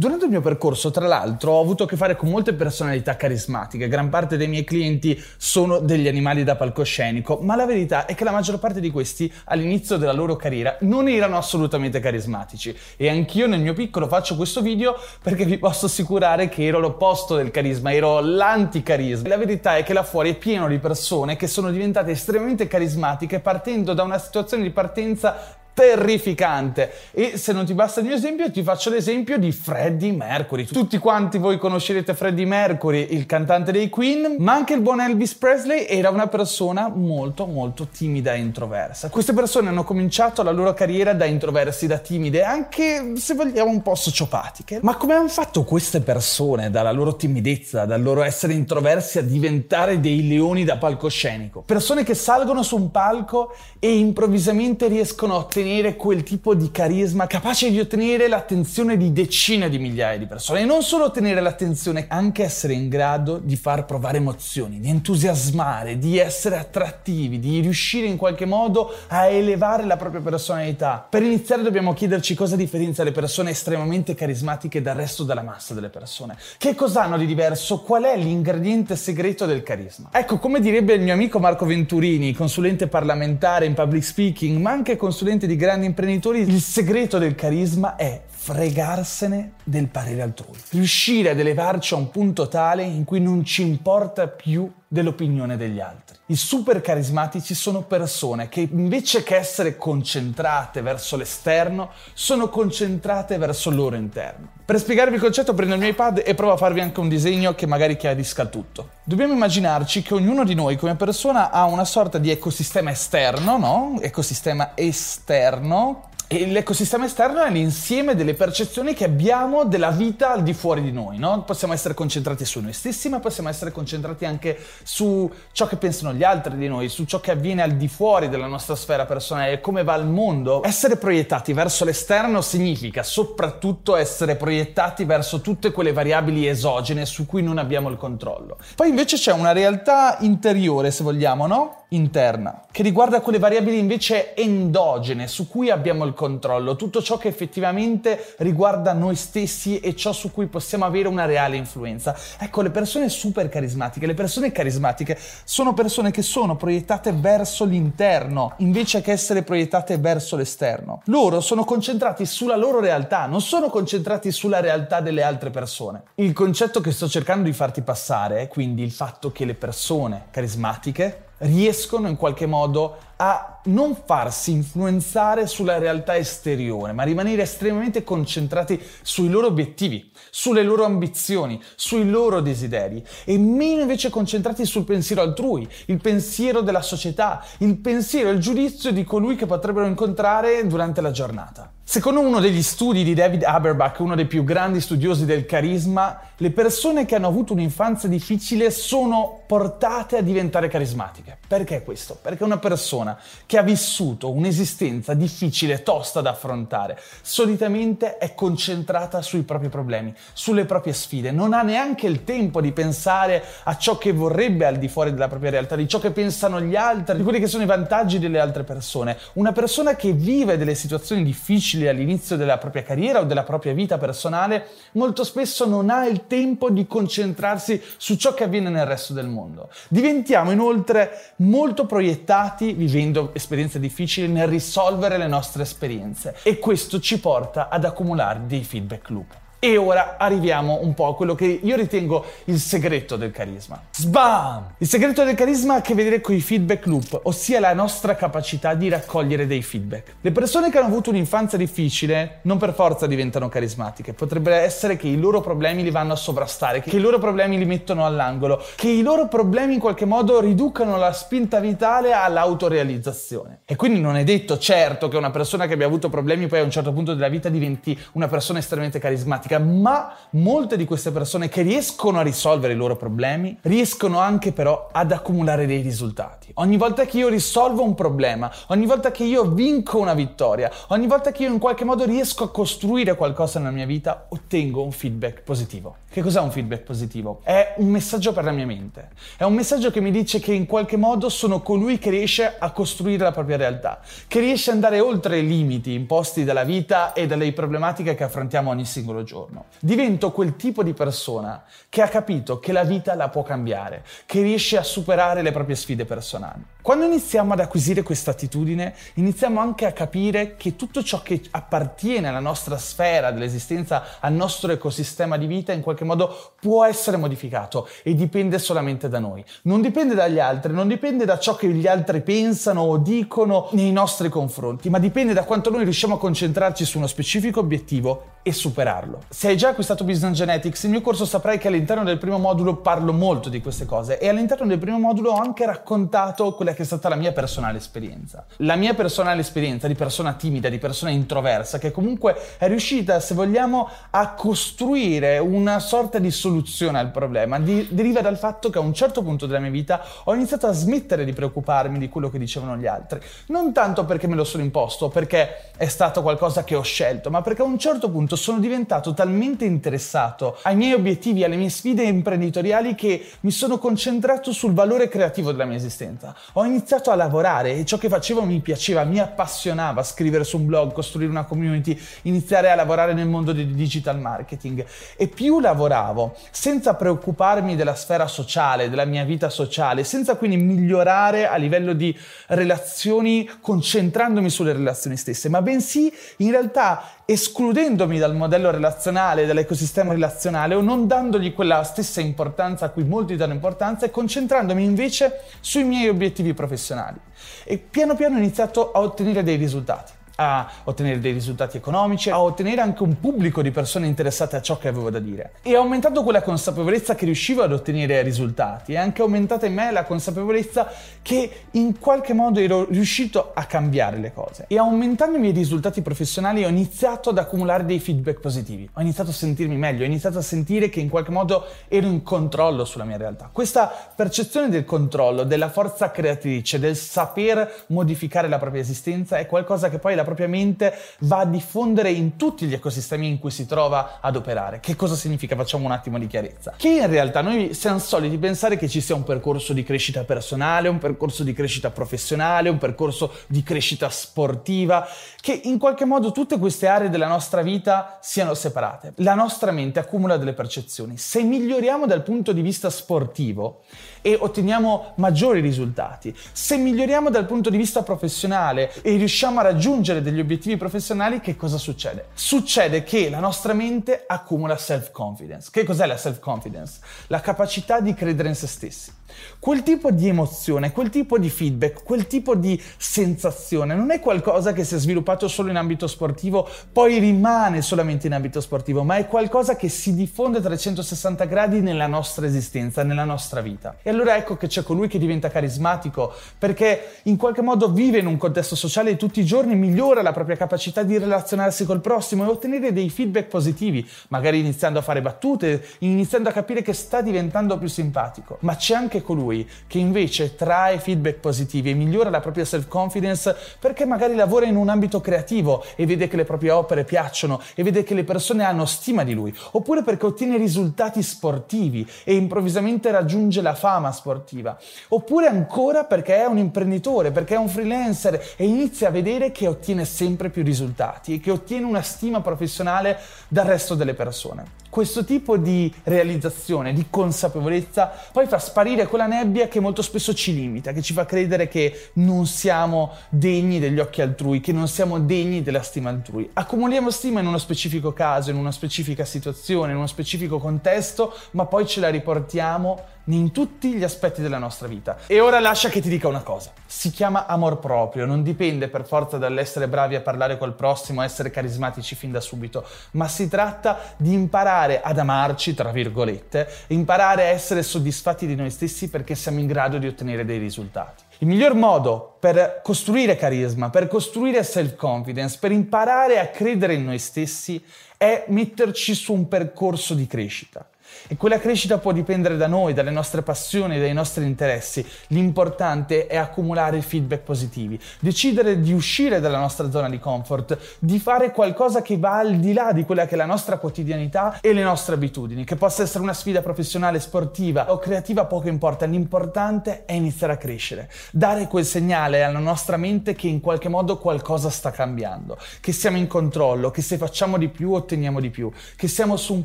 Durante il mio percorso, tra l'altro, ho avuto a che fare con molte personalità carismatiche. Gran parte dei miei clienti sono degli animali da palcoscenico, ma la verità è che la maggior parte di questi all'inizio della loro carriera non erano assolutamente carismatici. E anch'io nel mio piccolo faccio questo video perché vi posso assicurare che ero l'opposto del carisma, ero l'anticarisma. La verità è che là fuori è pieno di persone che sono diventate estremamente carismatiche partendo da una situazione di partenza terrificante. E se non ti basta il mio esempio, ti faccio l'esempio di Freddie Mercury. Tutti quanti voi conoscerete Freddie Mercury, il cantante dei Queen, ma anche il buon Elvis Presley era una persona molto molto timida e introversa. Queste persone hanno cominciato la loro carriera da introversi, da timide, anche se vogliamo un po' sociopatiche. Ma come hanno fatto queste persone dalla loro timidezza, dal loro essere introversi a diventare dei leoni da palcoscenico? Persone che salgono su un palco e improvvisamente riescono a ottenere ottenere quel tipo di carisma capace di ottenere l'attenzione di decine di migliaia di persone e non solo ottenere l'attenzione, anche essere in grado di far provare emozioni, di entusiasmare, di essere attrattivi, di riuscire in qualche modo a elevare la propria personalità. Per iniziare dobbiamo chiederci cosa differenzia le persone estremamente carismatiche dal resto della massa delle persone. Che cosa hanno di diverso? Qual è l'ingrediente segreto del carisma? Ecco, come direbbe il mio amico Marco Venturini, consulente parlamentare in public speaking, ma anche consulente di grandi imprenditori, il segreto del carisma è fregarsene del parere altrui. Riuscire ad elevarci a un punto tale in cui non ci importa più dell'opinione degli altri. I super carismatici sono persone che invece che essere concentrate verso l'esterno, sono concentrate verso il loro interno. Per spiegarvi il concetto prendo il mio iPad e provo a farvi anche un disegno che magari chiarisca tutto. Dobbiamo immaginarci che ognuno di noi come persona ha una sorta di ecosistema esterno, no? Ecosistema esterno e l'ecosistema esterno è l'insieme delle percezioni che abbiamo della vita al di fuori di noi, no? Possiamo essere concentrati su noi stessi, ma possiamo essere concentrati anche su ciò che pensano gli altri di noi, su ciò che avviene al di fuori della nostra sfera personale, come va il mondo. Essere proiettati verso l'esterno significa soprattutto essere proiettati verso tutte quelle variabili esogene su cui non abbiamo il controllo. Poi invece c'è una realtà interiore, se vogliamo, no? Interna, che riguarda quelle variabili invece endogene su cui abbiamo il controllo, tutto ciò che effettivamente riguarda noi stessi e ciò su cui possiamo avere una reale influenza. Ecco, le persone super carismatiche, le persone carismatiche sono persone che sono proiettate verso l'interno invece che essere proiettate verso l'esterno. Loro sono concentrati sulla loro realtà, non sono concentrati sulla realtà delle altre persone. Il concetto che sto cercando di farti passare è quindi il fatto che le persone carismatiche riescono in qualche modo a non farsi influenzare sulla realtà esteriore, ma rimanere estremamente concentrati sui loro obiettivi, sulle loro ambizioni, sui loro desideri e meno invece concentrati sul pensiero altrui, il pensiero della società, il pensiero e il giudizio di colui che potrebbero incontrare durante la giornata. Secondo uno degli studi di David Haberbach, uno dei più grandi studiosi del carisma, le persone che hanno avuto un'infanzia difficile sono portate a diventare carismatiche. Perché questo? Perché una persona che ha vissuto un'esistenza difficile, tosta da affrontare, solitamente è concentrata sui propri problemi, sulle proprie sfide, non ha neanche il tempo di pensare a ciò che vorrebbe al di fuori della propria realtà, di ciò che pensano gli altri, di quelli che sono i vantaggi delle altre persone. Una persona che vive delle situazioni difficili all'inizio della propria carriera o della propria vita personale, molto spesso non ha il tempo di concentrarsi su ciò che avviene nel resto del mondo. Diventiamo inoltre molto proiettati, vivendo esperienze difficili, nel risolvere le nostre esperienze e questo ci porta ad accumulare dei feedback loop. E ora arriviamo un po' a quello che io ritengo il segreto del carisma. Sbam! Il segreto del carisma ha a che vedere con i feedback loop, ossia la nostra capacità di raccogliere dei feedback. Le persone che hanno avuto un'infanzia difficile non per forza diventano carismatiche, potrebbe essere che i loro problemi li vanno a sovrastare, che i loro problemi li mettono all'angolo, che i loro problemi in qualche modo riducano la spinta vitale all'autorealizzazione. E quindi non è detto certo che una persona che abbia avuto problemi poi a un certo punto della vita diventi una persona estremamente carismatica carismatica, ma molte di queste persone che riescono a risolvere i loro problemi riescono anche però ad accumulare dei risultati. Ogni volta che io risolvo un problema, ogni volta che io vinco una vittoria, ogni volta che io in qualche modo riesco a costruire qualcosa nella mia vita, ottengo un feedback positivo. Che cos'è un feedback positivo? È un messaggio per la mia mente. È un messaggio che mi dice che in qualche modo sono colui che riesce a costruire la propria realtà, che riesce ad andare oltre i limiti imposti dalla vita e dalle problematiche che affrontiamo ogni singolo giorno. Divento quel tipo di persona che ha capito che la vita la può cambiare, che riesce a superare le proprie sfide personali. Quando iniziamo ad acquisire questa attitudine, iniziamo anche a capire che tutto ciò che appartiene alla nostra sfera dell'esistenza, al nostro ecosistema di vita, in qualche modo può essere modificato e dipende solamente da noi. Non dipende dagli altri, non dipende da ciò che gli altri pensano o dicono nei nostri confronti, ma dipende da quanto noi riusciamo a concentrarci su uno specifico obiettivo e superarlo. Se hai già acquistato Business Genetics, il mio corso saprai che all'interno del primo modulo parlo molto di queste cose e all'interno del primo modulo ho anche raccontato quella che è stata la mia personale esperienza. La mia personale esperienza di persona timida, di persona introversa, che comunque è riuscita, se vogliamo, a costruire una sorta di soluzione al problema, di, deriva dal fatto che a un certo punto della mia vita ho iniziato a smettere di preoccuparmi di quello che dicevano gli altri. Non tanto perché me lo sono imposto, perché è stato qualcosa che ho scelto, ma perché a un certo punto sono diventato talmente interessato ai miei obiettivi, alle mie sfide imprenditoriali che mi sono concentrato sul valore creativo della mia esistenza. Ho iniziato a lavorare e ciò che facevo mi piaceva, mi appassionava, scrivere su un blog, costruire una community, iniziare a lavorare nel mondo del digital marketing. E più lavoravo, senza preoccuparmi della sfera sociale, della mia vita sociale, senza quindi migliorare a livello di relazioni concentrandomi sulle relazioni stesse, ma bensì in realtà escludendomi dal modello relazionale, dall'ecosistema relazionale o non dandogli quella stessa importanza a cui molti danno importanza e concentrandomi invece sui miei obiettivi professionali. E piano piano ho iniziato a ottenere dei risultati a ottenere dei risultati economici, a ottenere anche un pubblico di persone interessate a ciò che avevo da dire. E aumentando quella consapevolezza che riuscivo ad ottenere risultati, è anche aumentata in me la consapevolezza che in qualche modo ero riuscito a cambiare le cose. E aumentando i miei risultati professionali ho iniziato ad accumulare dei feedback positivi. Ho iniziato a sentirmi meglio, ho iniziato a sentire che in qualche modo ero in controllo sulla mia realtà. Questa percezione del controllo, della forza creatrice, del saper modificare la propria esistenza è qualcosa che poi la propria mente va a diffondere in tutti gli ecosistemi in cui si trova ad operare. Che cosa significa? Facciamo un attimo di chiarezza. Che in realtà noi siamo soliti pensare che ci sia un percorso di crescita personale, un percorso di crescita professionale, un percorso di crescita sportiva, che in qualche modo tutte queste aree della nostra vita siano separate. La nostra mente accumula delle percezioni. Se miglioriamo dal punto di vista sportivo e otteniamo maggiori risultati, se miglioriamo dal punto di vista professionale e riusciamo a raggiungere raggiungere degli obiettivi professionali, che cosa succede? Succede che la nostra mente accumula self-confidence. Che cos'è la self-confidence? La capacità di credere in se stessi. Quel tipo di emozione, quel tipo di feedback, quel tipo di sensazione non è qualcosa che si è sviluppato solo in ambito sportivo, poi rimane solamente in ambito sportivo, ma è qualcosa che si diffonde a 360 gradi nella nostra esistenza, nella nostra vita. E allora ecco che c'è colui che diventa carismatico perché in qualche modo vive in un contesto sociale e tutti i giorni migliora la propria capacità di relazionarsi col prossimo e ottenere dei feedback positivi, magari iniziando a fare battute, iniziando a capire che sta diventando più simpatico. Ma c'è anche colui che invece trae feedback positivi e migliora la propria self-confidence perché magari lavora in un ambito creativo e vede che le proprie opere piacciono e vede che le persone hanno stima di lui, oppure perché ottiene risultati sportivi e improvvisamente raggiunge la fama sportiva, oppure ancora perché è un imprenditore, perché è un freelancer e inizia a vedere che ottiene sempre più risultati e che ottiene una stima professionale dal resto delle persone. Questo tipo di realizzazione, di consapevolezza, poi fa sparire quella nebbia che molto spesso ci limita, che ci fa credere che non siamo degni degli occhi altrui, che non siamo degni della stima altrui. Accumuliamo stima in uno specifico caso, in una specifica situazione, in uno specifico contesto, ma poi ce la riportiamo in tutti gli aspetti della nostra vita. E ora lascia che ti dica una cosa. Si chiama amor proprio, non dipende per forza dall'essere bravi a parlare col prossimo, essere carismatici fin da subito, ma si tratta di imparare ad amarci, tra virgolette, imparare a essere soddisfatti di noi stessi perché siamo in grado di ottenere dei risultati. Il miglior modo per costruire carisma, per costruire self-confidence, per imparare a credere in noi stessi è metterci su un percorso di crescita. E quella crescita può dipendere da noi, dalle nostre passioni, dai nostri interessi. L'importante è accumulare feedback positivi, decidere di uscire dalla nostra zona di comfort, di fare qualcosa che va al di là di quella che è la nostra quotidianità e le nostre abitudini, che possa essere una sfida professionale, sportiva o creativa, poco importa. L'importante è iniziare a crescere, dare quel segnale alla nostra mente che in qualche modo qualcosa sta cambiando, che siamo in controllo, che se facciamo di più otteniamo di più, che siamo su un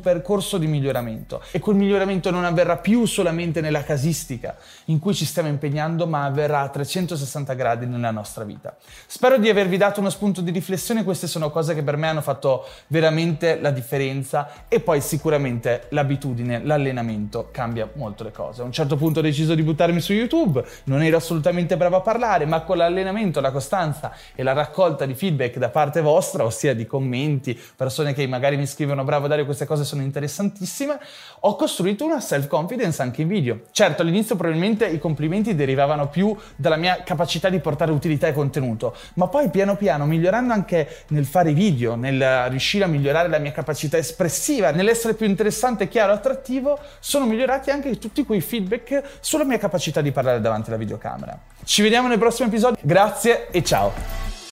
percorso di miglioramento miglioramento e quel miglioramento non avverrà più solamente nella casistica in cui ci stiamo impegnando, ma avverrà a 360 gradi nella nostra vita. Spero di avervi dato uno spunto di riflessione, queste sono cose che per me hanno fatto veramente la differenza e poi sicuramente l'abitudine, l'allenamento cambia molto le cose. A un certo punto ho deciso di buttarmi su YouTube, non ero assolutamente bravo a parlare, ma con l'allenamento, la costanza e la raccolta di feedback da parte vostra, ossia di commenti, persone che magari mi scrivono bravo Dario, queste cose sono interessantissime, ho costruito una self-confidence anche in video. Certo, all'inizio probabilmente i complimenti derivavano più dalla mia capacità di portare utilità e contenuto, ma poi piano piano, migliorando anche nel fare video, nel riuscire a migliorare la mia capacità espressiva, nell'essere più interessante, chiaro, attrattivo, sono migliorati anche tutti quei feedback sulla mia capacità di parlare davanti alla videocamera. Ci vediamo nel prossimo episodio, grazie e ciao!